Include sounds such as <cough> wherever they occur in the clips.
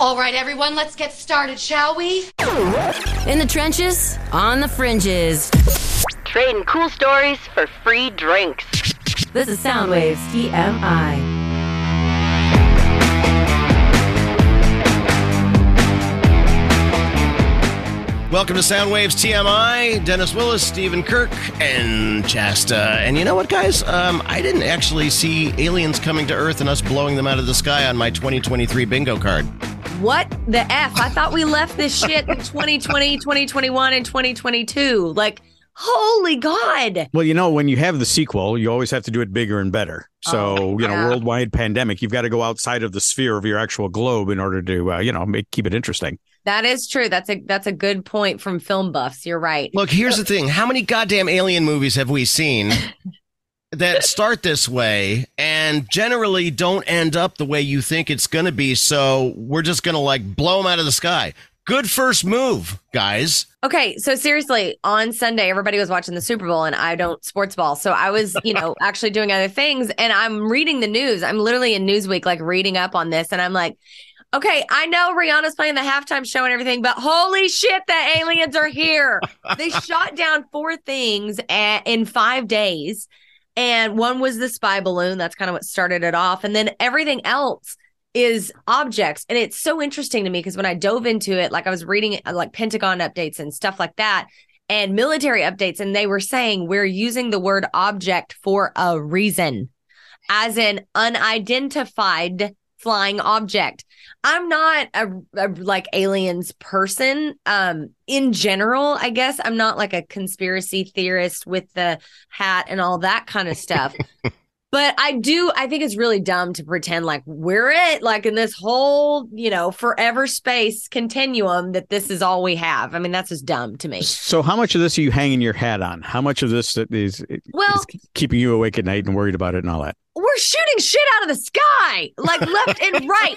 All right, everyone, let's get started, shall we? In the trenches, on the fringes. Trading cool stories for free drinks. This is Soundwaves TMI. Welcome to Soundwaves TMI. Dennis Willis, Steven Kirk, and Chasta. And you know what, guys? Um, I didn't actually see aliens coming to Earth and us blowing them out of the sky on my 2023 bingo card. What the F? I thought we left this shit in 2020, 2021, and 2022. Like, holy God. Well, you know, when you have the sequel, you always have to do it bigger and better. So, Oh, you know, yeah. worldwide pandemic, you've got to go outside of the sphere of your actual globe in order to, uh, you know, make, keep it interesting. That is true. That's a that's a good point from film buffs. You're right. Look, here's the thing how many goddamn alien movies have we seen <laughs> that start this way and generally don't end up the way you think it's going to be? So we're just going to like blow them out of the sky. Good first move, guys. Okay, so seriously, on Sunday, everybody was watching the Super Bowl, and I don't sports ball, so I was, you know, <laughs> actually doing other things, and I'm reading the news. I'm literally in Newsweek, like reading up on this, and I'm like, okay, I know Rihanna's playing the halftime show and everything, but holy shit, the aliens are here! they <laughs> shot down four things in five days, and one was the spy balloon. That's kind of what started it off, and then everything else is objects and it's so interesting to me because when i dove into it like i was reading uh, like pentagon updates and stuff like that and military updates and they were saying we're using the word object for a reason as an unidentified flying object. I'm not a, a like aliens person. Um in general i guess i'm not like a conspiracy theorist with the hat and all that kind of stuff <laughs> but I do, I think it's really dumb to pretend like we're it, like in this whole, you know, forever space continuum that this is all we have. I mean, that's just dumb to me. So, how much of this are you hanging your hat on? How much of this is, Well- is keeping you awake at night and worried about it and all that? We're shooting shit out of the sky, like left and right.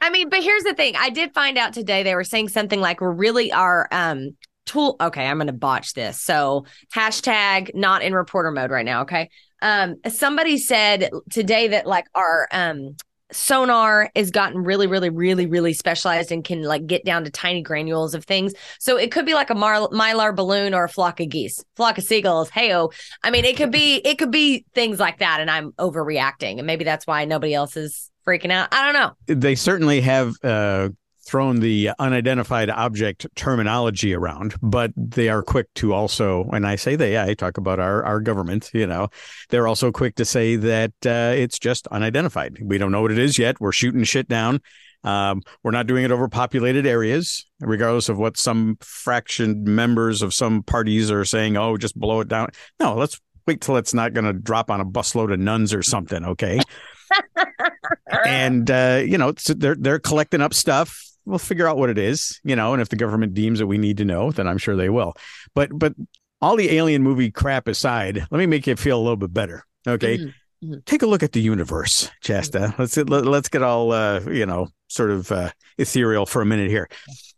I mean, but here's the thing. I did find out today they were saying something like we're really our um tool. Okay, I'm gonna botch this. So hashtag not in reporter mode right now. Okay. Um, somebody said today that like our um sonar has gotten really, really, really, really specialized and can like get down to tiny granules of things. So it could be like a mar- mylar balloon or a flock of geese, flock of seagulls. Heyo. I mean, it could be it could be things like that, and I'm overreacting, and maybe that's why nobody else is freaking out. I don't know. They certainly have uh, thrown the unidentified object terminology around, but they are quick to also, and I say they, I talk about our, our government, you know, they're also quick to say that uh, it's just unidentified. We don't know what it is yet. We're shooting shit down. Um, we're not doing it over populated areas, regardless of what some fraction members of some parties are saying. Oh, just blow it down. No, let's wait till it's not going to drop on a busload of nuns or something. Okay. <laughs> and uh, you know they're they're collecting up stuff. We'll figure out what it is, you know, and if the government deems that we need to know, then I'm sure they will. But but all the alien movie crap aside, let me make you feel a little bit better. Okay. Mhm, mhm. Take a look at the universe, Chasta. Let's let, let's get all uh, you know, sort of uh, ethereal for a minute here.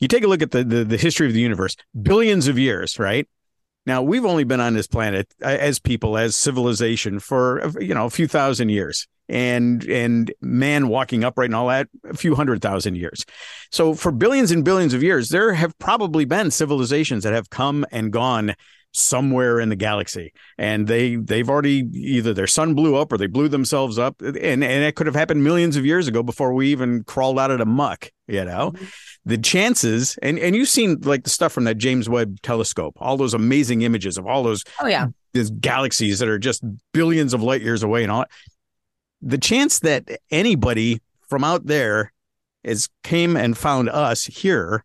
You take a look at the, the the history of the universe, billions of years, right? Now we've only been on this planet uh, as people, as civilization, for you know a few thousand years, and and man walking upright and all that, a few hundred thousand years. So for billions and billions of years, there have probably been civilizations that have come and gone somewhere in the galaxy, and they they've already either their sun blew up or they blew themselves up, and and it could have happened millions of years ago before we even crawled out of the muck. You know, mm-hmm. the chances, and and you've seen like the stuff from that James Webb telescope, all those amazing images of all those Oh yeah. these galaxies that are just billions of light years away and all that. The chance that anybody from out there is came and found us here,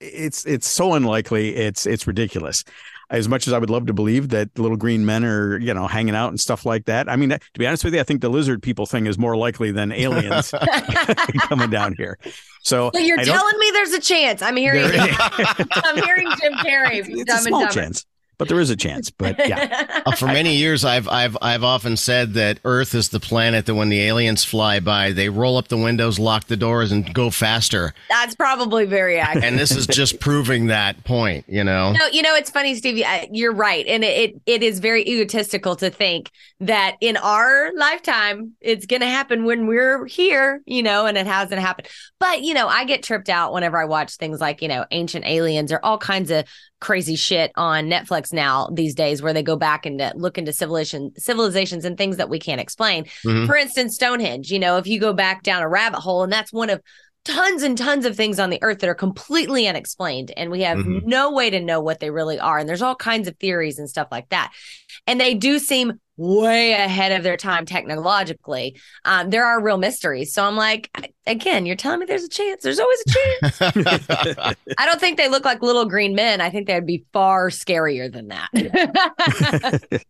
it's it's so unlikely. It's it's ridiculous. As much as I would love to believe that little green men are, you know, hanging out and stuff like that. I mean, to be honest with you, I think the lizard people thing is more likely than aliens <laughs> <laughs> coming down here. So So you're telling me there's a chance. I'm hearing <laughs> I'm hearing Jim Carrey. it's a small chance. But there is a chance. But yeah, <laughs> Uh, for many years, I've I've I've often said that Earth is the planet that when the aliens fly by, they roll up the windows, lock the doors, and go faster. That's probably very accurate. And this is just proving that point. You know. No, you know it's funny, Stevie. uh, You're right, and it, it it is very egotistical to think that in our lifetime it's going to happen when we're here, you know, and it hasn't happened. But you know, I get tripped out whenever I watch things like you know Ancient Aliens or all kinds of crazy shit on Netflix now these days, where they go back and uh, look into civilization civilizations and things that we can't explain. Mhm. For instance, Stonehenge. You know, if you go back down a rabbit hole, and that's one of tons and tons of things on the earth that are completely unexplained and we have Mhm. no way to know what they really are and there's all kinds of theories and stuff like that. And they do seem way ahead of their time technologically. Um, there are real mysteries. So i'm like again you're telling me there's a chance. There's always a chance. <laughs> I don't think they look like little green men. I think they'd be far scarier than that <laughs>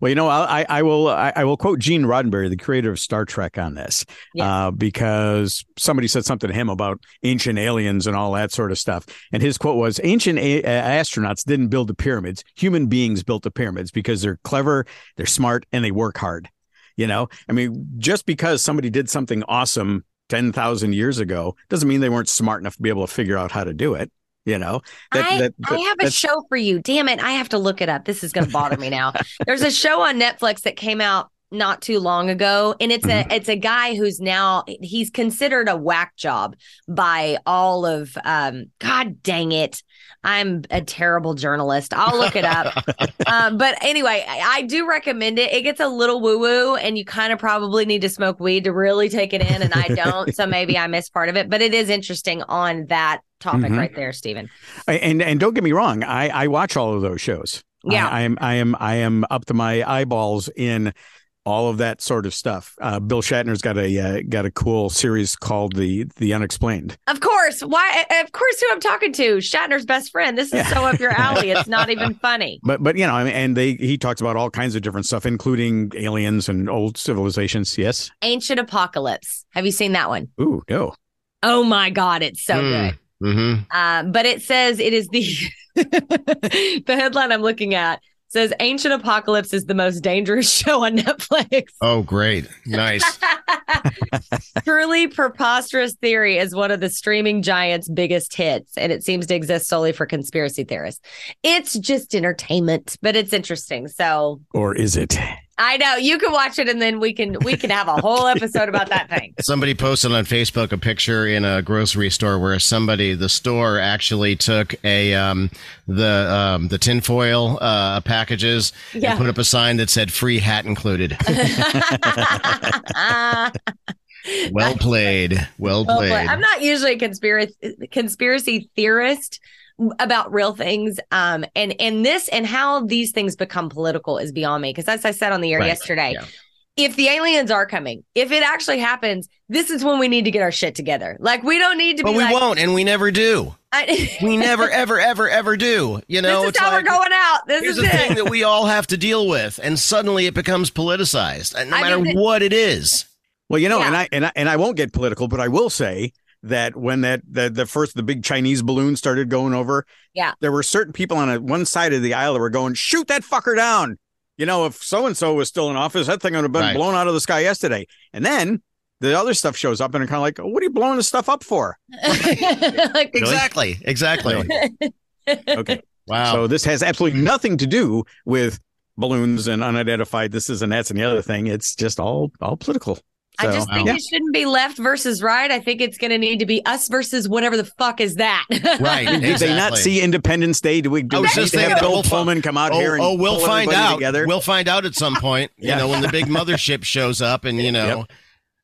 well, you know, I I- I will I, I will quote Gene Roddenberry, the creator of Star Trek, on this, Yes. uh, because somebody said something to him about ancient aliens and all that sort of stuff, and his quote was, "Ancient a- astronauts didn't build the pyramids; human beings built the pyramids because they're clever, they're smart, and they work hard." You know, I mean, just because somebody did something awesome ten thousand years ago doesn't mean they weren't smart enough to be able to figure out how to do it. You know, I, I have a show for you. Damn it. I have to look it up. This is going to bother me now. <laughs> There's a show on Netflix that came out not too long ago and it's Mm-hmm. a it's a guy who's now he's considered a whack job by all of um god dang it i'm a terrible journalist i'll look it up <laughs> um but anyway I, I do recommend it it gets a little woo woo and you kind of probably need to smoke weed to really take it in and i don't so maybe i missed part of it but it is interesting on that topic Mhm. right there steven and and don't get me wrong, I I watch all of those shows. Yeah. I, I am I am I am up to my eyeballs in all of that sort of stuff. Uh, Bill Shatner's got a uh, got a cool series called the the Unexplained. Of course. Why? Of course, who I'm talking to? Shatner's best friend. This is so up your <laughs> alley. It's not even funny. But but you know, I mean, and they he talks about all kinds of different stuff, including aliens and old civilizations. Yes. Ancient Apocalypse. Have you seen that one? Ooh, no. Oh my God, it's so Hmm. good. Mm-hmm. Uh, but it says it is the <laughs> the headline I'm looking at says Ancient Apocalypse is the most dangerous <laughs> show on Netflix. Oh, great. Nice. <laughs> Truly preposterous theory is one of the streaming giants' biggest hits, and it seems to exist solely for conspiracy theorists. It's just entertainment, but it's interesting. So Or is it? I know you can watch it, and then we can we can have a whole <laughs> episode about that thing. Somebody posted on Facebook a picture in a grocery store where somebody, the store actually took a um, the um, the tinfoil uh, packages Yeah. and put up a sign that said "free hat included." <laughs> well played. Well Well, played. I'm not usually a conspiracy conspiracy theorist about real things. Um, and and this and how these things become political is beyond me. Because as I said on the air Right. yesterday, Yeah. if the aliens are coming, if it actually happens, this is when we need to get our shit together. Like we don't need to but be we like, won't, and we never do. I, <laughs> We never, ever, ever, ever do. You know, this is it's how like, we're going out. This Here's is the it. thing that we all have to deal with, and suddenly it becomes politicized, no I matter mean, what it is. Well, you know, Yeah. and I and I and I won't get political, but I will say that when that the, the first the big Chinese balloon started going over, Yeah. there were certain people on a, one side of the aisle that were going, "Shoot that fucker down!" You know, if so and so was still in office, that thing would have been Right. blown out of the sky yesterday. And then the other stuff shows up, and they're kind of like, "What are you blowing this stuff up for?" <laughs> Like, Exactly. Exactly. <laughs> Okay, Wow. so this has absolutely nothing to do with balloons and unidentified this is and that's and the other thing. It's just all all political. I just think yeah. it shouldn't be left versus right. I think it's going to need to be us versus whatever the fuck is that. <laughs> Right. Did they not see Independence Day? Do we, do we need just to have that. Bill Pullman come out Oh, here and oh, we'll find out. together? We'll find out at some <laughs> point. You Yeah. know, when the big mothership shows up, and you know. Yep.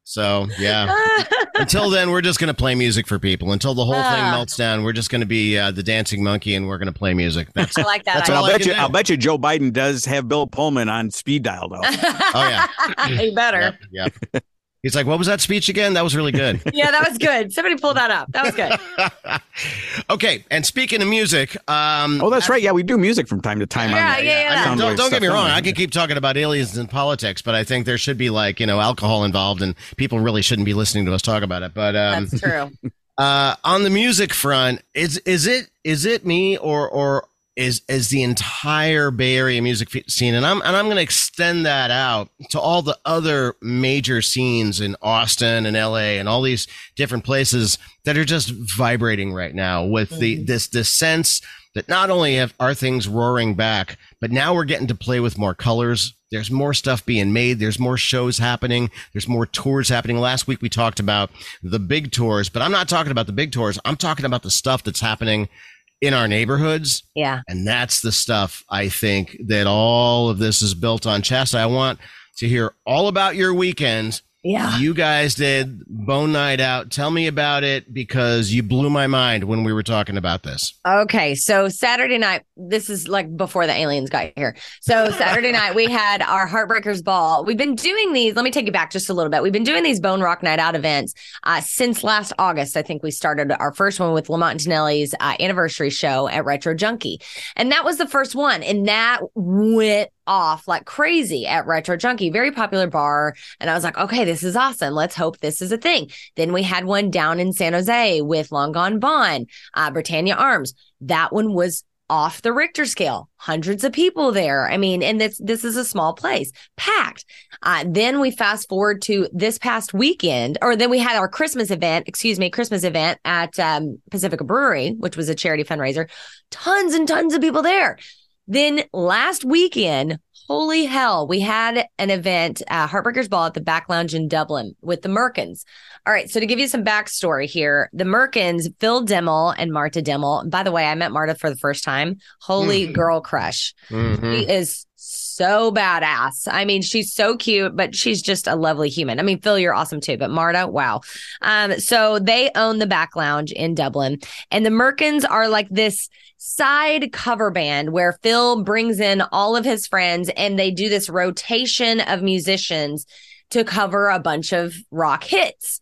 So yeah. <laughs> Until then, we're just gonna play music for people. Until the whole thing Ah. melts down, we're just gonna be uh, the dancing monkey, and we're gonna play music. That's I like that. That's all I'll I bet can you, do. I'll bet you, Joe Biden does have Bill Pullman on speed dial though. Oh, yeah. you better. Yep. yep. He's like, "What was that speech again? That was really good." <laughs> Yeah, that was good. Somebody pull that up. That was good. <laughs> okay, and speaking of music, um, oh, that's right. Yeah, we do music from time to time. Yeah, on yeah, that. yeah, I mean, don't, don't get me wrong. don't? I could keep talking about aliens and politics, but I think there should be like you know alcohol involved, and people really shouldn't be listening to us talk about it. But um, That's true. <laughs> uh, on the music front, is is it is it me or or is is the entire Bay Area music scene, and I'm and I'm going to extend that out to all the other major scenes in Austin and L.A. and all these different places that are just vibrating right now with mm-hmm. the this this sense that not only have are things roaring back, but now we're getting to play with more colors. There's more stuff being made. There's more shows happening. There's more tours happening. Last week we talked about the big tours, but I'm not talking about the big tours. I'm talking about the stuff that's happening in our neighborhoods. Yeah. And that's the stuff I think that all of this is built on. Chasta, I want to hear all about your weekends yeah. You guys did Bone Night Out. Tell me about it because you blew my mind when we were talking about this. Okay. So Saturday night, this is like before the aliens got here. So Saturday <laughs> night, we had our Heartbreakers Ball. We've been doing these. Let me take you back just a little bit. We've been doing these Bone Rock Night Out events uh, since last August. I think we started our first one with Lamont Antonelli's uh, anniversary show at Retro Junkie. And that was the first one. And that went off like crazy at Retro Junkie, very popular bar. And I was like, okay, this is awesome. Let's hope this is a thing. Then we had one down in San Jose with Long Gone Bon, uh, Britannia Arms. That one was off the Richter scale, hundreds of people there. I mean, and this this is a small place, packed. Uh, then we fast forward to this past weekend, or then we had our Christmas event, excuse me, Christmas event at um, Pacifica Brewery, which was a charity fundraiser. Tons and tons of people there. Then last weekend, holy hell, we had an event, uh, Heartbreakers Ball at the Back Lounge in Dublin with the Merkins. All right, so to give you some backstory here, the Merkins, Phil Demmel and Marta Demmel. By the way, I met Marta for the first time. Holy mm-hmm. girl crush. Mm-hmm. She is so badass. I mean, she's so cute, but she's just a lovely human. I mean, Phil, you're awesome too, but Marta, wow. Um, so they own the back lounge in Dublin, and the Merkins are like this side cover band where Phil brings in all of his friends and they do this rotation of musicians to cover a bunch of rock hits.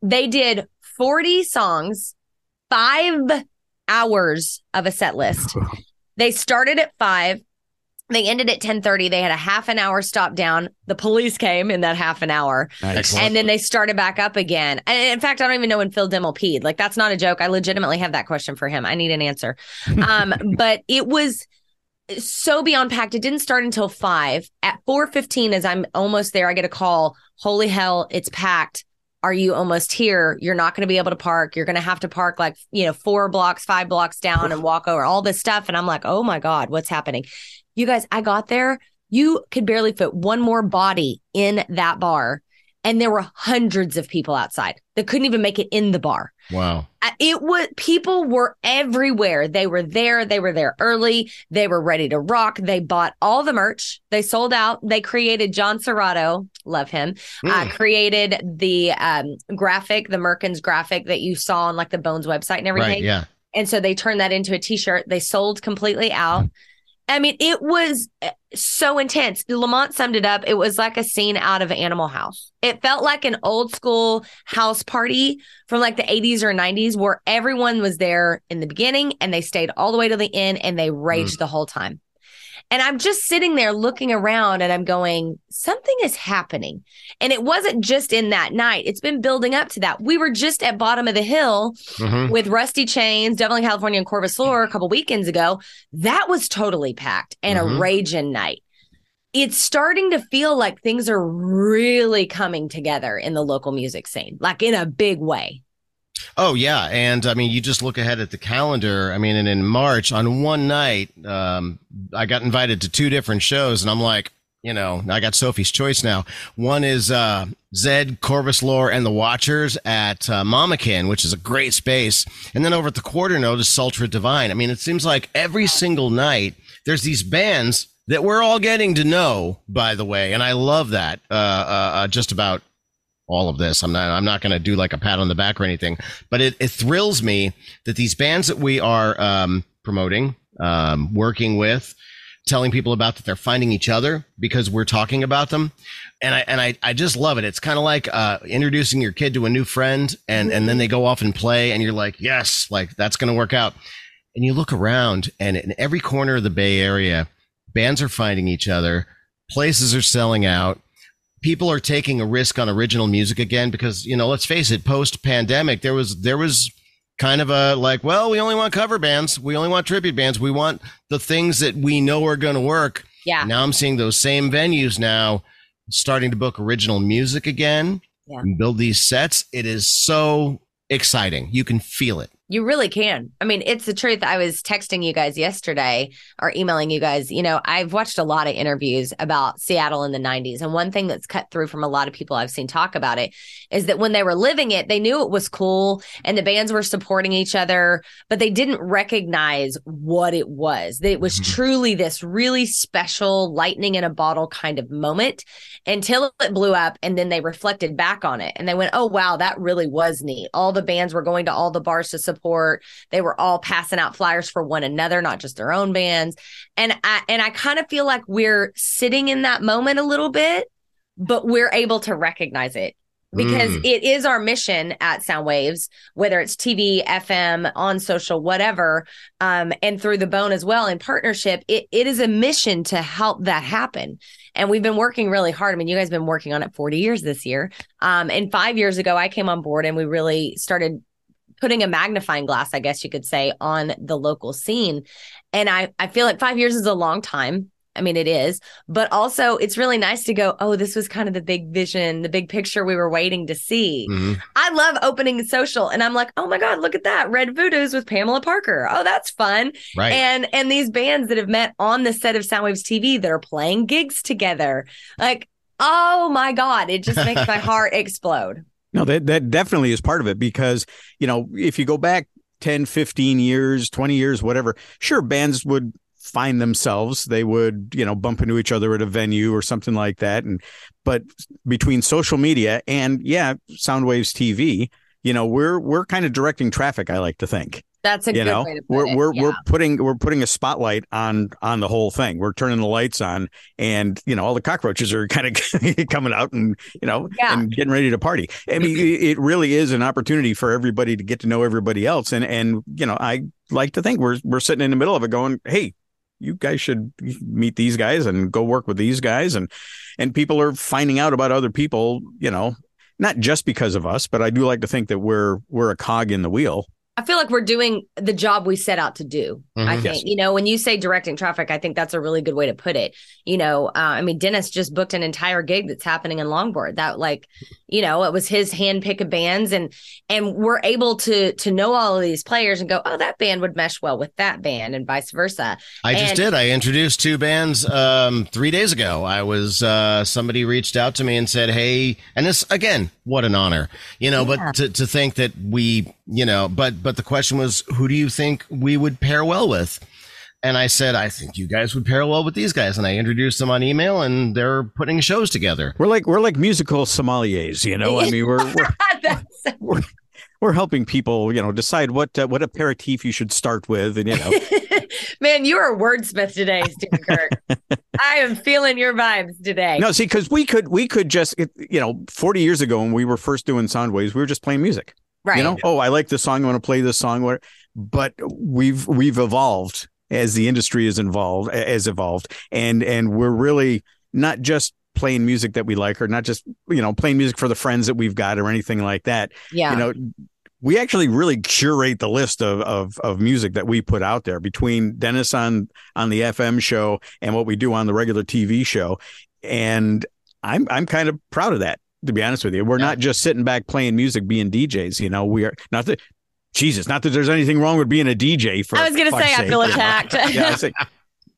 They did 40 songs, five hours of a set list. <laughs> They started at five. They ended at 10:30. They had a half an hour stop down. The police came in that half an hour. Nice. And then they started back up again. And in fact, I don't even know when Phil Demmel peed. Like that's not a joke. I legitimately have that question for him. I need an answer. Um, <laughs> but it was so beyond packed. It didn't start until 5. At 4:15 as I'm almost there, I get a call. Holy hell, it's packed are you almost here? You're not going to be able to park. You're going to have to park like, you know, four blocks, five blocks down and walk over all this stuff. And I'm like, oh my God, what's happening? You guys, I got there. You could barely fit one more body in that bar. And there were hundreds of people outside that couldn't even make it in the bar. Wow. It was people were everywhere. They were there. They were there early. They were ready to rock. They bought all the merch. They sold out. They created John Serrato, love him, mm. uh, hmm. created the um, graphic, the Merkins graphic that you saw on like the Bones website and everything. Right, yeah. And so they turned that into a t-shirt. They sold completely out. Mm. I mean, it was eh, so intense. Lamont summed it up. It was like a scene out of Animal House. It felt like an old school house party from like the 80s or 90s where everyone was there in the beginning and they stayed all the way to the end and they raged mm. the whole time. And I'm just sitting there looking around and I'm going, something is happening. And it wasn't just in that night, it's been building up to that. We were just at bottom of the hill mm-hmm. with Rusty Chains, Devil in California, and Corvus Lore a couple weekends ago. That was totally packed and mm-hmm. a raging night. It's starting to feel like things are really coming together in the local music scene, like in a big way. Oh yeah, and I mean, you just look ahead at the calendar. I mean, and in March, on one night, um, I got invited to two different shows, and I'm like, you know, I got Sophie's choice now. One is uh, Zed, Corvus Lore, and the Watchers at uh, Mamakin, which is a great space, and then over at the Quarter Note is Sultra Divine. I mean, it seems like every single night there's these bands that we're all getting to know, by the way, and I love that. Uh, uh, uh just about all of this. I'm not I'm not going to do like a pat on the back or anything, but it, it thrills me that these bands that we are um, promoting, um, working with, telling people about that they're finding each other because we're talking about them. And I and I, I just love it. It's kind of like uh, introducing your kid to a new friend and and then they go off and play and you're like, "Yes, like that's going to work out." And you look around and in every corner of the Bay Area, bands are finding each other, places are selling out people are taking a risk on original music again because you know let's face it post pandemic there was there was kind of a like, well, we only want cover bands. We only want tribute bands. We want the things that we know are going to work. Yeah. Now I'm seeing those same venues now starting to book original music again Yeah. and build these sets. It is so exciting. You can feel it. You really can. I mean, it's the truth. I was texting you guys yesterday or emailing you guys. You know, I've watched a lot of interviews about Seattle in the 90s. And one thing that's cut through from a lot of people I've seen talk about it is that when they were living it, they knew it was cool and the bands were supporting each other, but they didn't recognize what it was. That It was Mhm. truly this really special lightning in a bottle kind of moment until it blew up. And then they reflected back on it and they went, oh, wow, that really was neat. All the bands were going to all the bars to support. They were all passing out flyers for one another, not just their own bands. And I and I kind of feel like we're sitting in that moment a little bit, but we're able to recognize it because Mm. it is our mission at Soundwaves, whether it's TV, FM, on social, whatever, um, and through the bone as well in partnership. It it is a mission to help that happen, and we've been working really hard. I mean, you guys have been working on it forty years this year, um, and five years ago I came on board and we really started putting a magnifying glass, I guess you could say, on the local scene. And I, I feel like five years is a long time. I mean, it is, but also it's really nice to go, oh, this was kind of the big vision, the big picture we were waiting to see. Mhm. I love opening social and I'm like, oh my God, look at that. Red Voodoo's with Pamela Parker. Oh, that's fun. Right. And and these bands that have met on the set of Soundwaves TV that are playing gigs together. Like, oh my God, it just makes my <laughs> heart explode. No, that that definitely is part of it because, you know, if you go back 10, 15 years, 20 years, whatever, sure bands would find themselves, they would, you know, bump into each other at a venue or something like that and but between social media and yeah, Soundwaves TV, you know, we're we're kind of directing traffic, I like to think. That's a you good know way to put we're it. we're Yeah. we're putting we're putting a spotlight on on the whole thing we're turning the lights on and you know all the cockroaches are <laughs> kind of <laughs> coming out and you know Yeah. and getting ready to party i mean it it really is an opportunity for everybody to get to know everybody else and and you know i like to think we're we're sitting in the middle of it going hey you guys should meet these guys and go work with these guys and and people are finding out about other people you know not just because of us but i do like to think that we're we're a cog in the wheel I feel like we're doing the job we set out to do. I Mhm. think, Yes. you know, when you say directing traffic, I think that's a really good way to put it. You know, uh, I mean, Dennis just booked an entire gig that's happening in Longboard. That, like, you know, it was his hand pick of bands, and and we're able to to know all of these players and go, oh, that band would mesh well with that band, and vice versa. I just did. I introduced two bands um, three days ago. I was uh, somebody reached out to me and said, "Hey," and this again, what an honor, you know. Yeah. But to, to think that we, you know, but but the question was, who do you think we would pair well with? And I said, I think you guys would pair well with these guys. And I introduced them on email, and they're putting shows together. We're like we're like musical sommeliers, you know. I mean, we're we're, <laughs> That's- <laughs> we're we're helping people, you know, decide what uh, what aperitif you should start with, and you know, <laughs> Man, you are a wordsmith today, Steven Kirk. I am feeling your vibes today. no, see, because we could we could just, you know, forty years ago when we were first doing Soundwaves, we were just playing music. Right. You know, oh, I like this song, I want to play this song. But we've we've evolved as the industry is involved has evolved, and and we're really not just playing music that we like, or not just you know playing music for the friends that we've got, or anything like that. yeah. you know we actually really curate the list of, of of music that we put out there between Dennis on on the FM show and what we do on the regular TV show and I'm I'm kind of proud of that to be honest with you we're Yeah. not just sitting back playing music being DJs you know we are not that Jesus not that there's anything wrong with being a DJ for I was going to fuck's say, I sake, feel you know. attacked. <laughs> yeah I say <laughs>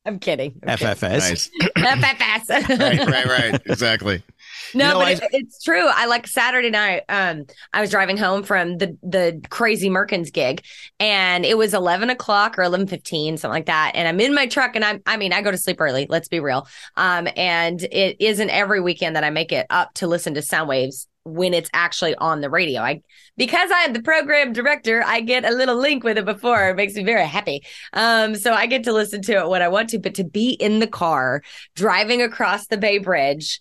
I'm kidding. I'm kidding. FFS Nice. FFS. right, right, right. Exactly. No, You know, but I- it, it's true. I like Saturday night. Um, I was driving home from the the crazy Merkins gig, and it was eleven o'clock or eleven fifteen, something like that. And I'm in my truck, and I'm I mean, I go to sleep early. Let's be real. Um, and it isn't every weekend that I make it up to listen to Soundwaves when it's actually on the radio. I because I am the program director, I get a little link with it before. It makes me very happy. Um, so I get to listen to it when I want to, but to be in the car driving across the Bay Bridge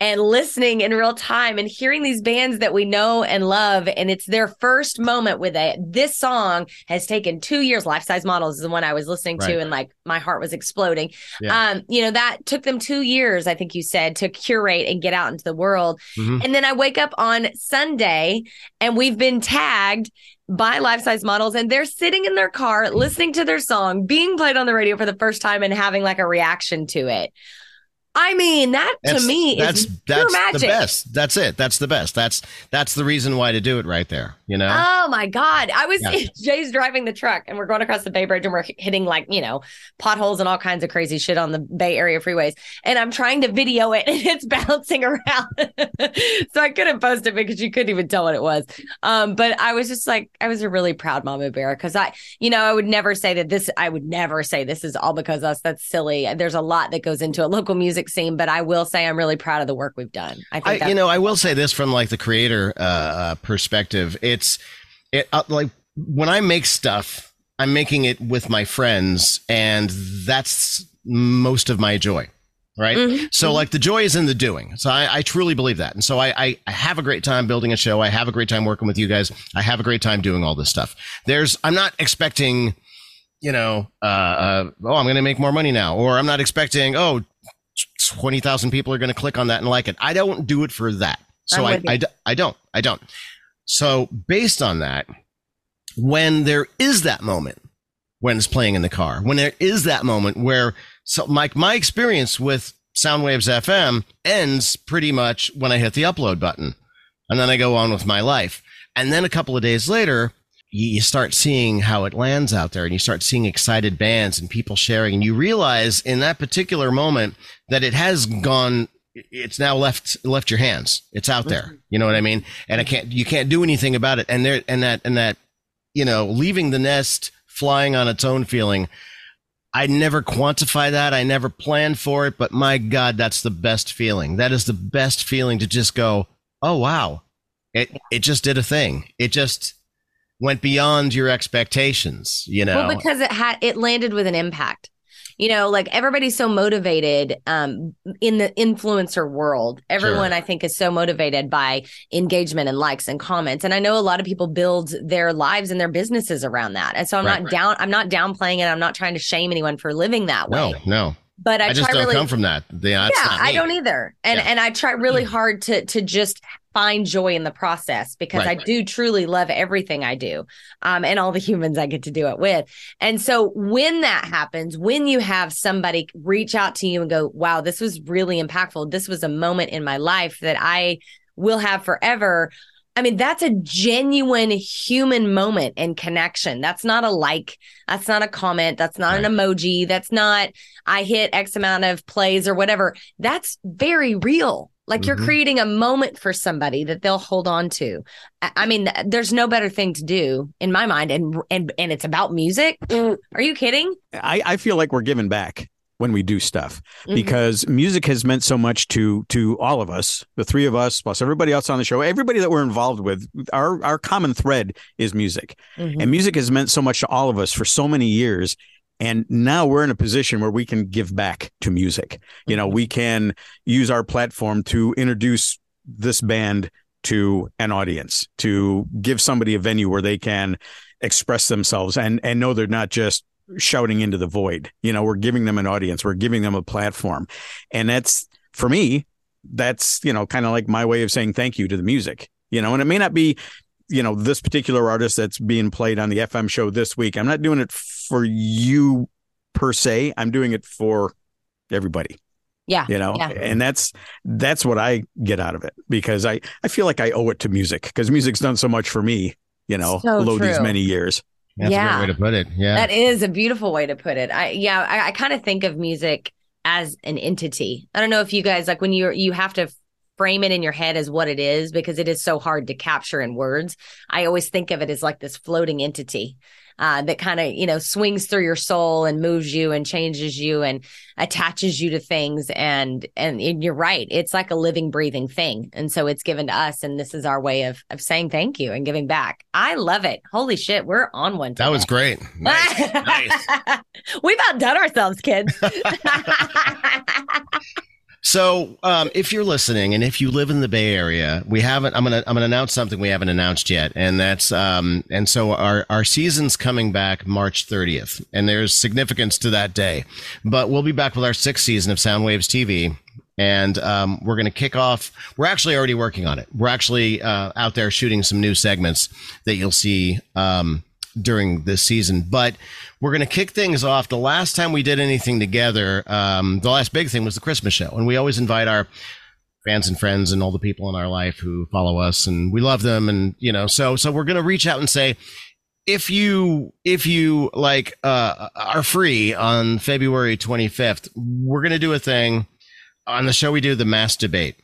and listening in real time and hearing these bands that we know and love. And it's their first moment with it. This song has taken two years. Life Size Models is the one I was listening Right. to, and like my heart was exploding. Yeah. Um, you know, that took them two years, I think you said, to curate and get out into the world. Mhm. And then I wake up on Sunday and we've been tagged by life size models and they're sitting in their car listening to their song being played on the radio for the first time and having like a reaction to it. I mean, that to That's- me that's is that's magic. the best. That's it. That's the best. That's that's the reason why to do it right there. You know. Oh my God. I was, Yeah. <laughs> Jay's driving the truck and we're going across the Bay Bridge and we're hitting like, you know, potholes and all kinds of crazy shit on the Bay Area freeways. And I'm trying to video it <laughs> and it's bouncing around. <laughs> so I couldn't post it because you couldn't even tell what it was. Um, but I was just like, I was a really proud mama bear because I, you know, I would never say that this, I would never say this is all because us. That's silly. There's a lot that goes into a local music scene, but I will say I'm really proud of the work we've done. I think I, you know, I will say this from like the creator uh, uh, perspective. It's it uh, like when I make stuff, I'm making it with my friends, and that's most of my joy. Right. Mhm, So mhm. like the joy is in the doing. So I, I truly believe that. And so I, I, I have a great time building a show. I have a great time working with you guys. I have a great time doing all this stuff. There's I'm not expecting, you know, uh, uh oh, I'm gonna make more money now. Or I'm not expecting, oh, 20,000 people are going to click on that and like it. I don't do it for that. So I. I, I don't. I don't. So based on that, when there is that moment when it's playing in the car, when there is that moment where so my my experience with Soundwaves FM ends pretty much when I hit the upload button, and then I go on with my life. And then a couple of days later, you, start seeing how it lands out there, and you start seeing excited bands and people sharing, and you realize in that particular moment that it has gone. It's now left left your hands. It's out there. You know what I mean? And I can't. You can't do anything about it. And there and that and that. You know, leaving the nest, flying on its own feeling. I never quantify that. I never planned for it, but my God, that's the best feeling. That is the best feeling to just go, oh wow, it it just did a thing. It just went beyond your expectations. You know, Well, because it had it landed with an impact. You know, like everybody's so motivated um in the influencer world. Everyone I think is so motivated by engagement and likes and comments. And I know a lot of people build their lives and their businesses around that. And so I'm Right. not down I'm not downplaying it. I'm not trying to shame anyone for living that way. no, no But I, I, just try don't really come from that. Yeah, yeah, I don't either. And Yeah. and I try really hard to to just find joy in the process because Right. I do truly love everything I do. Um and all the <laughs> humans I get to do it with. And so when that happens, when you have somebody reach out to you and go, "Wow, this was really impactful. This was a moment in my life that I will have forever." I mean, that's a genuine human moment and connection. That's not a like. That's not a comment. That's not an emoji. That's not, I hit X amount of plays or whatever. That's very real. Like you're Mhm. creating a moment for somebody that they'll hold on to. I, I mean, there's no better thing to do in my mind. And, and, and it's about music. Are you kidding? I, I feel like we're giving back when we do stuff Mhm. because music has meant so much to to all of us, the three of us plus everybody else on the show, everybody that we're involved with. Our our common thread is music, Mhm. and music has meant so much to all of us for so many years. And now we're in a position where we can give back to music. You know, Mhm. we can use our platform to introduce this band to an audience, to give somebody a venue where they can express themselves and and know they're not just shouting into the void. You know, we're giving them an audience, we're giving them a platform. And that's for me, that's, you know, kind of like my way of saying thank you to the music. You know, and it may not be, you know, this particular artist that's being played on the FM show this week. I'm not doing it for you per se. I'm doing it for everybody Yeah. you know Yeah. and that's that's what i get out of it because i i feel like i owe it to music because music's done so much for me you know So below these many years That's Yeah. a great way to put it. Yeah. That is a beautiful way to put it. I yeah, I, I kind of think of music as an entity. I don't know if you guys like when you you have to frame it in your head as what it is because it is so hard to capture in words. I always think of it as like this floating entity uh, that kind of you know swings through your soul and moves you and changes you and attaches you to things and and, and you're right it's like a living breathing thing and so it's given to us and this is our way of of saying thank you and giving back i love it holy shit we're on one that was great. Nice. nice. <laughs> We've outdone ourselves, kids. <laughs> <laughs> So, um, if you're listening and if you live in the Bay Area, we haven't. I'm gonna I'm gonna announce something we haven't announced yet, and that's um, and so our our season's coming back March 30th, and there's significance to that day. But we'll be back with our sixth season of Soundwaves TV, and um, we're gonna kick off. We're actually already working on it. We're actually uh, out there shooting some new segments that you'll see um, during this season, but we're going to kick things off. The last time we did anything together, um, the last big thing was the Christmas show, and we always invite our fans and friends and all the people in our life who follow us, and we love them, and you know, so so we're going to reach out and say. If you if you like uh, are free on February 25th, we're going to do a thing on the show. We do the mass debate,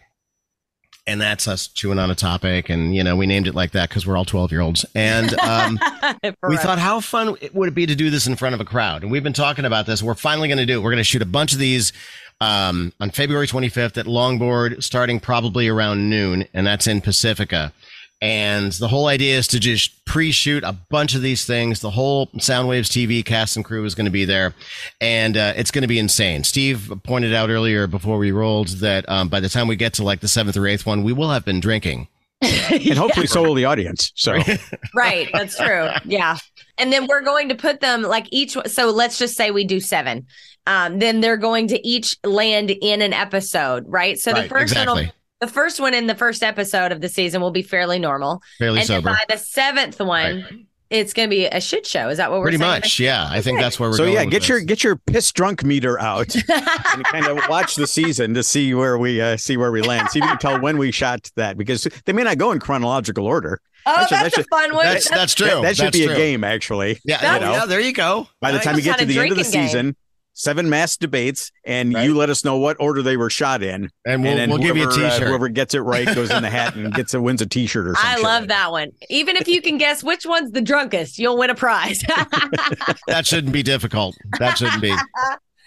and that's us chewing on a topic, and you know we named it like that because we're all 12 year olds, and um, <laughs> we thought how fun it would it be to do this in front of a crowd? And we've been talking about this. We're finally going to do it. We're going to shoot a bunch of these um, on february 25th at longboard starting probably around noon and that's in pacifica and the whole idea is to just pre-shoot a bunch of these things the whole soundwaves tv cast and crew is going to be there and uh, it's going to be insane steve pointed out earlier before we rolled that um, by the time we get to like the seventh or eighth one we will have been drinking and hopefully so will the audience. So <laughs> right, that's true. Yeah. And then we're going to put them like each so let's just say we do 7. Um then they're going to each land in an episode, right? So Right, the first one will- exactly. The first one in the first episode of the season will be fairly normal. fairly and sober by the seventh one, it's going to be a shit show. Is that what we're pretty saying? much yeah i think that's where we're so going yeah, get your this. get your piss drunk meter out <laughs> and kind of watch the season to see where we uh, see where we land. See if you can tell when we shot that because they may not go in chronological order. Oh, That should- that that's a fun one. that's that's true That, that should That's be true. a game actually. Yeah, That- yeah, yeah, there you go. By the time you get to the end of the drinking game. Season, seven mass debates, and Right. you let us know what order they were shot in, and we'll, and we'll give you a whoever, uh, t-shirt. whoever gets it right goes in the hat and gets a wins a t-shirt or something. I love that one. Even if you can guess which one's the drunkest, you'll win a prize. <laughs> that shouldn't be difficult. That shouldn't be. <laughs>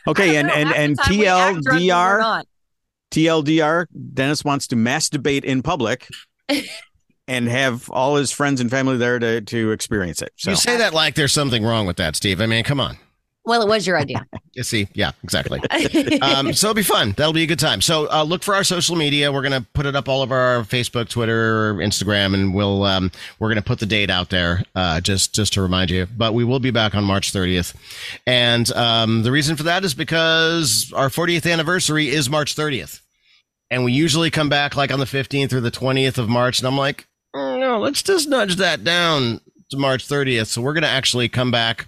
Okay, and and and TLDR TLDR. TLDR, Dennis wants to mass debate in public <laughs> and have all his friends and family there to to experience it. So You say that like there's something wrong with that, Steve. I mean, come on. Well, it was your idea. <laughs> You see, yeah, exactly. <laughs> um, so it'll be fun. That'll be a good time. So uh, look for our social media. We're gonna put it up all of our Facebook, Twitter, Instagram, and we'll um, we're gonna put the date out there uh, just just to remind you. But we will be back on March 30th, and um, the reason for that is because our 40th anniversary is March 30th, and we usually come back like on the 15th or the 20th of March, and I'm like, oh, no, let's just nudge that down to March 30th. So we're gonna actually come back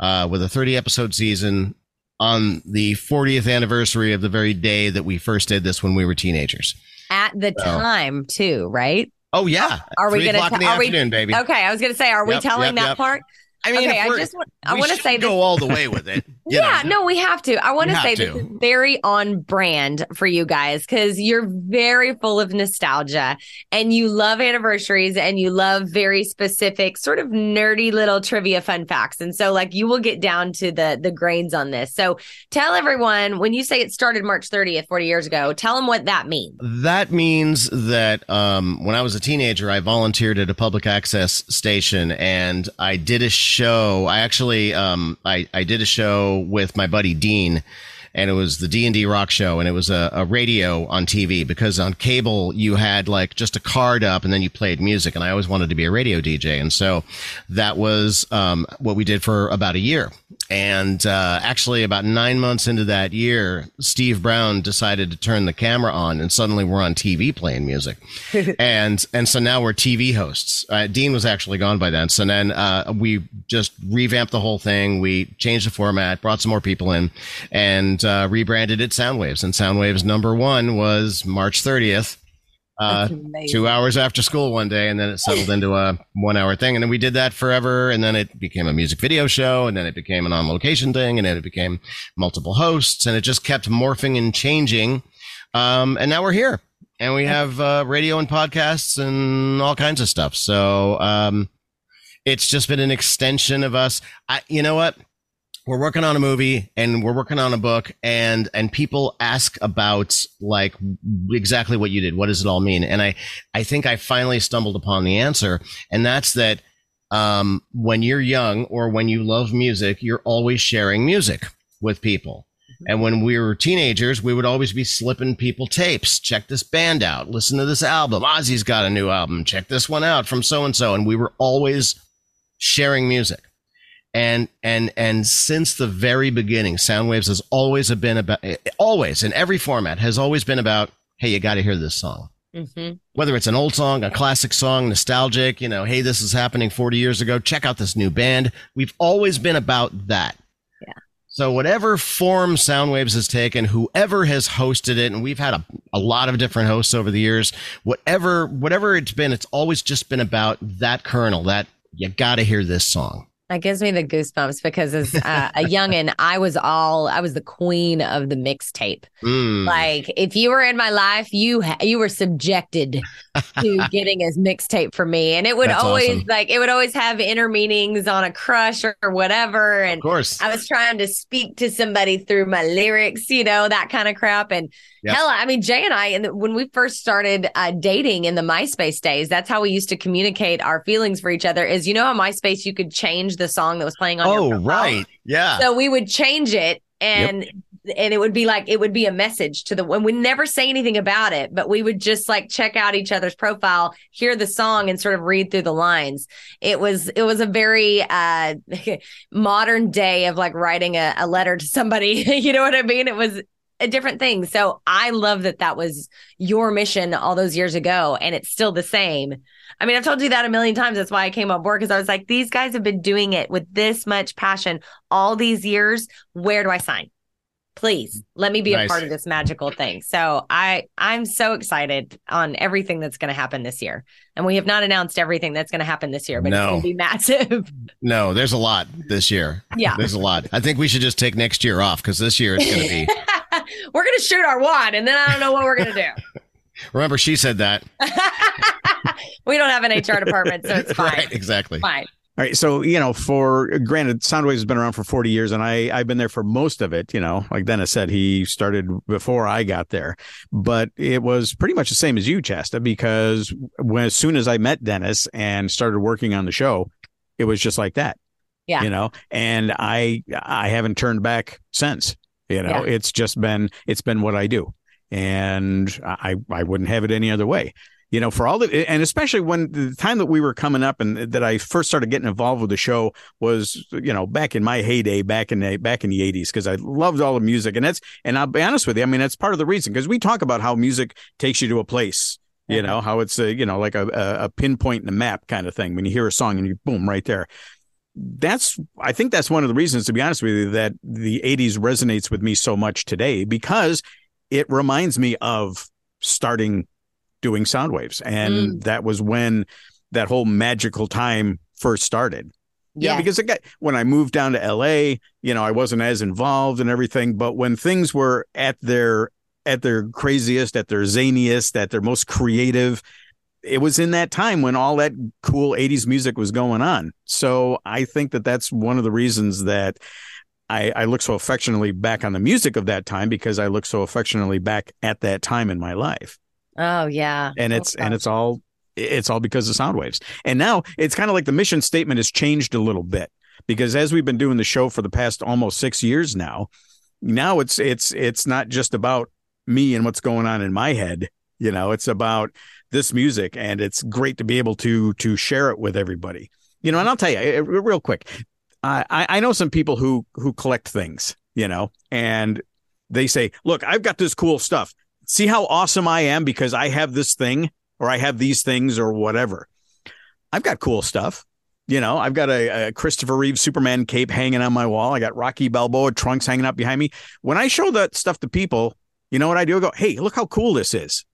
uh, with a 30 episode season on the 40th anniversary of the very day that we first did this when we were teenagers. At the Well. time, too, right? Oh yeah, Are we gonna o'clock in t- the are we- afternoon, baby? Okay, I was going to say, are we telling yep, that yep. part? I mean, okay, I just want, I want to say this. go all the way with it. <laughs> yeah, know. no, we have to. I want to say to. this is very on brand for you guys because you're very full of nostalgia and you love anniversaries and you love very specific, sort of nerdy little trivia fun facts. And so, like, you will get down to the the grains on this. So, tell everyone when you say it started March 30th, 40 years ago. Tell them what that means. That means that um, when I was a teenager, I volunteered at a public access station, and I did a show. I actually, um, I, I did a show with my buddy Dean, and it was the D and D Rock Show, and it was a, a radio on TV because on cable you had like just a card up, and then you played music, and I always wanted to be a radio DJ, and so that was um, what we did for about a year. And uh, actually, about nine months into that year, Steve Brown decided to turn the camera on, and suddenly we're on TV playing music. <laughs> and and so now we're TV hosts. Uh, Dean was actually gone by then. So then uh, we just revamped the whole thing. We changed the format, brought some more people in, and uh, rebranded it Soundwaves. And Soundwaves number one was March 30th. Uh, two hours after school one day, and then it settled into a one hour thing. And then we did that forever. And then it became a music video show, and then it became an on location thing, and then it became multiple hosts, and it just kept morphing and changing. Um, and now we're here, and we have uh, radio and podcasts and all kinds of stuff. So um, it's just been an extension of us. I, you know what? We're working on a movie and we're working on a book and and people ask about like exactly what you did. What does it all mean? And I I think I finally stumbled upon the answer, and that's that um, when you're young or when you love music, you're always sharing music with people. And when we were teenagers, we would always be slipping people tapes. Check this band out. Listen to this album. Ozzy's got a new album. Check this one out from so and so. And we were always sharing music. And and and since the very beginning, Soundwaves has always been about always in every format has always been about, hey, you got to hear this song. Mm-hmm. Whether it's an old song, a classic song, nostalgic, you know, hey, this is happening 40 years ago. Check out this new band. We've always been about that. Yeah. So whatever form Soundwaves has taken, whoever has hosted it, and we've had a, a lot of different hosts over the years, whatever whatever it's been, it's always just been about that kernel, that you got to hear this song. That gives me the goosebumps because as uh, a youngin, I was all I was the queen of the mixtape. Mm. Like if you were in my life, you ha- you were subjected to <laughs> getting a mixtape for me, and it would That's always awesome. like it would always have inner meanings on a crush or, or whatever, and of course. I was trying to speak to somebody through my lyrics, you know, that kind of crap. And Yep. hell, I mean, Jay and I, and when we first started uh, dating in the MySpace days, that's how we used to communicate our feelings for each other. Is you know, on MySpace, you could change the song that was playing on. your Oh, right. Yeah. So we would change it and and it would be like it would be a message to the when we never say anything about it, but we would just like check out each other's profile, hear the song and sort of read through the lines. It was it was a very uh <laughs> modern day of like writing a, a letter to somebody. <laughs> you know what I mean? It was different thing. So I love that that was your mission all those years ago and it's still the same. I mean, I've told you that a million times. That's why I came on board because I was like, these guys have been doing it with this much passion all these years. Where do I sign? Please let me be Nice. a part of this magical thing. So I I'm so excited on everything that's going to happen this year. And we have not announced everything that's going to happen this year, but it's going to be massive. <laughs> No, there's a lot this year. yeah. There's a lot. I think we should just take next year off because this year it's going to be. <laughs> we're going to shoot our wad and then I don't know what we're going to do. <laughs> Remember, she said that. <laughs> we don't have an HR department, so it's <laughs> fine. right, exactly. Fine. All right, so you know, for granted, Soundwaves has been around for 40 years, and I I've been there for most of it. You know, like Dennis said, he started before I got there, but it was pretty much the same as you, Chasta, because when as soon as I met Dennis and started working on the show, it was just like that. Yeah. you know, and I I haven't turned back since. You know, Yeah. it's just been it's been what I do, and I I wouldn't have it any other way you know, for all the, and especially when the time that we were coming up and that I first started getting involved with the show was, you know, back in my heyday, back in the, back in the eighties, because I loved all the music. And that's, and I'll be honest with you, I mean, that's part of the reason, because we talk about how music takes you to a place, you know, how it's a, you know, like a, a, a pinpoint in a map kind of thing. When you hear a song and you boom, right there. That's, I think that's one of the reasons, to be honest with you, that the 80s resonates with me so much today because it reminds me of starting doing Soundwaves. And mm. that was when that whole magical time first started. Yeah, Yes. because got, when I moved down to LA, you know, I wasn't as involved and everything. But when things were at their at their craziest, at their zaniest, at their most creative, it was in that time when all that cool 80s music was going on. So I think that that's one of the reasons that I, I look so affectionately back on the music of that time because I look so affectionately back at that time in my life Oh yeah. and it's and it's all it's all because of Soundwaves and now it's kind of like the mission statement has changed a little bit because as we've been doing the show for the past almost six years now now it's it's it's not just about me and what's going on in my head you know it's about this music and it's great to be able to to share it with everybody you know and i'll tell you eh, real quick i i know some people who who collect things you know and they say look i've got this cool stuff see how awesome I am because I have this thing or I have these things or whatever. I've got cool stuff. You know, I've got a, a Christopher Reeve Superman cape hanging on my wall. I got Rocky Balboa trunks hanging up behind me. When I show that stuff to people, you know what I do? I go, hey, look how cool this is.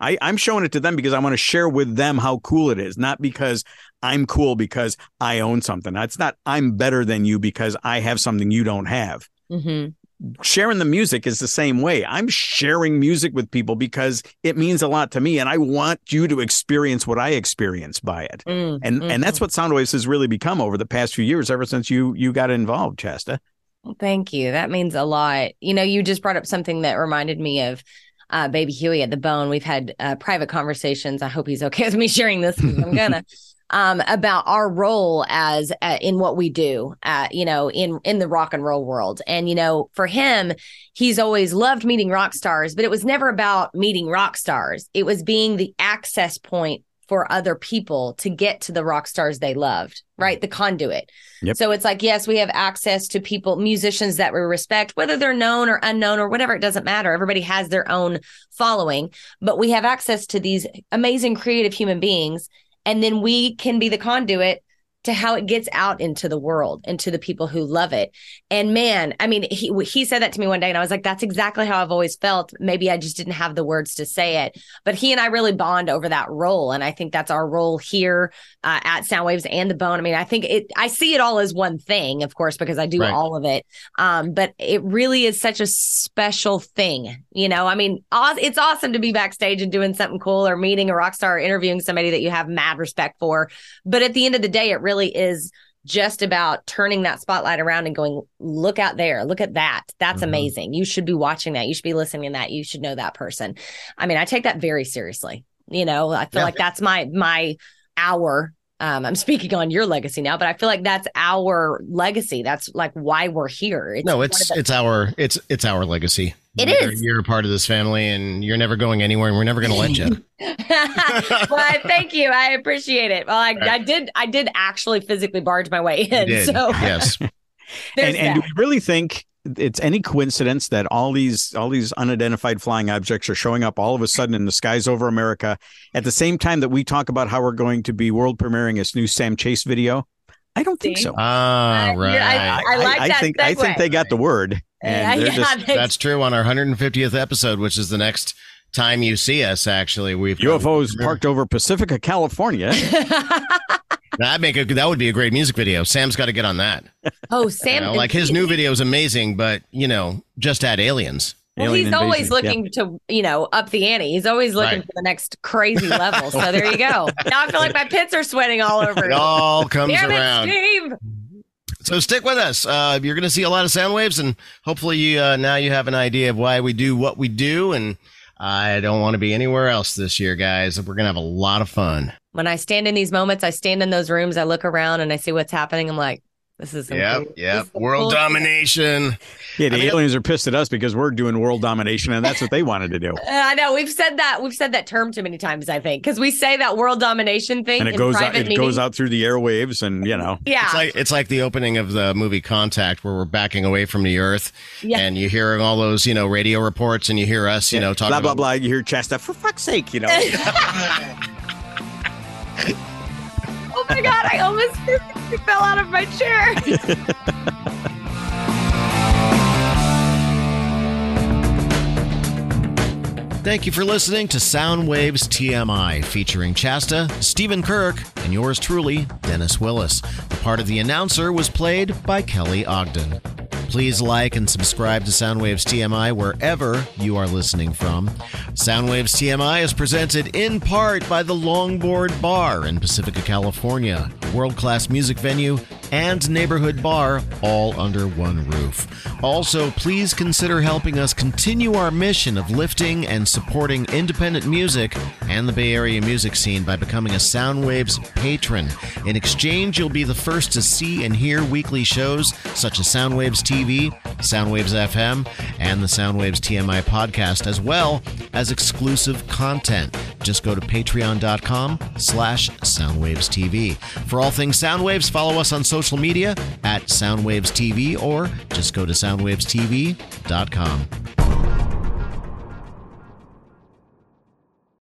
I, I'm showing it to them because I want to share with them how cool it is, not because I'm cool because I own something. It's not I'm better than you because I have something you don't have Mhm. sharing the music is the same way. I'm sharing music with people because it means a lot to me and I want you to experience what I experience by it. Mm, And and that's what Soundwaves has really become over the past few years ever since you you got involved, Chasta. Well, Thank you. That means a lot. You know, you just brought up something that reminded me of uh, Baby Huey at the Bone. We've had uh, private conversations. I hope he's okay with me sharing this. I'm gonna. <laughs> um, about our role as uh, in what we do, uh, you know, in in the rock and roll world. And you know, for him, he's always loved meeting rock stars, but it was never about meeting rock stars. It was being the access point for other people to get to the rock stars they loved, right? The conduit. Yep. So it's like, yes, we have access to people, musicians that we respect, whether they're known or unknown or whatever, it doesn't matter. Everybody has their own following, but we have access to these amazing creative human beings. And then we can be the conduit to how it gets out into the world and to the people who love it. And man, I mean, he he said that to me one day, and I was like, "That's exactly how I've always felt." Maybe I just didn't have the words to say it, but he and I really bond over that role, and I think that's our role here uh, at Soundwaves and the Bone. I mean, I think it. I see it all as one thing, of course, because I do Right. all of it. Um, but it really is such a special thing, you know. I mean, it's awesome to be backstage and doing something cool, or meeting a rock star, or interviewing somebody that you have mad respect for. But at the end of the day, it really is just about turning that spotlight around and going, look out there, look at that. That's Mhm. amazing. You should be watching that. You should be listening to that. You should know that person. I mean, I take that very seriously. You know, I feel Yeah. like that's my my our um I'm speaking on your legacy now, but I feel like that's our legacy. That's like why we're here. It's no, it's the- it's our it's it's our legacy. It You're- is. You're a part of this family, and you're never going anywhere, and we're never going to let you. <laughs> <laughs> well, thank you. I appreciate it. Well, I, I did I did actually physically barge my way You in. did. So yes. <laughs> and and do that. we really think it's any coincidence that all these all these unidentified flying objects are showing up all of a sudden in the skies over America at the same time that we talk about how we're going to be world premiering this new Sam Chase video? I don't think so. Ah, I- right. I- I like that think I think they got the word, and Yeah, they're just they- That's true. On our 150th episode, which is the next time you see us, actually, we've UFOs parked over Pacifica, California. <laughs> That make a that would be a great music video. Sam's got to get on that. <laughs> oh, You Sam, know, like his new video is amazing, but you know, just add aliens. Well, Alien he's always invasion, yeah. looking to, you know, up the ante. He's always looking Right. for the next crazy level. So there you go. <laughs> Now I feel like my pits are sweating all over. It all comes Damn around. it. So stick with us. Uh, you're going to see a lot of Soundwaves, and hopefully, you, uh, now you have an idea of why we do what we do. And I don't want to be anywhere else this year, guys. We're going to have a lot of fun. When I stand in these moments, I stand in those rooms, I look around and I see what's happening. I'm like, this is some Yep, cool- yep. this is some World cool- domination. Yeah, the I mean- aliens are pissed at us because we're doing world domination, and that's what they wanted to do. <laughs> Uh, I know we've said that we've said that term too many times. I think because we say that world domination thing And it in goes out, private it meetings. goes out through the airwaves, and you know, Yeah, It's like it's like the opening of the movie Contact, where we're backing away from the Earth, Yeah. and you hear all those you know radio reports, and you hear us you know talking blah blah about blah. You hear Chasta, for fuck's sake, you know. <laughs> <laughs> my god, I almost <laughs> fell out of my chair. Thank you for listening to Soundwaves TMI, featuring Chasta, Steven Kirk, and yours truly, Dennis Willis. The part of the announcer was played by Kelly Ogden. Please like and subscribe to Soundwaves TMI wherever you are listening from. Soundwaves TMI is presented in part by the Longboard Bar in Pacifica, California, world class music venue and neighborhood bar all under one roof. Also, please consider helping us continue our mission of lifting and supporting independent music and the Bay Area music scene by becoming a Soundwaves patron. In exchange, you'll be the first to see and hear weekly shows such as Soundwaves TV, Soundwaves FM, and the Soundwaves TMI podcast, as well as exclusive content. Just go to patreon.com slash Soundwaves TV. For all things Soundwaves, follow us on social media at Soundwaves TV or just go to soundwavestv.com.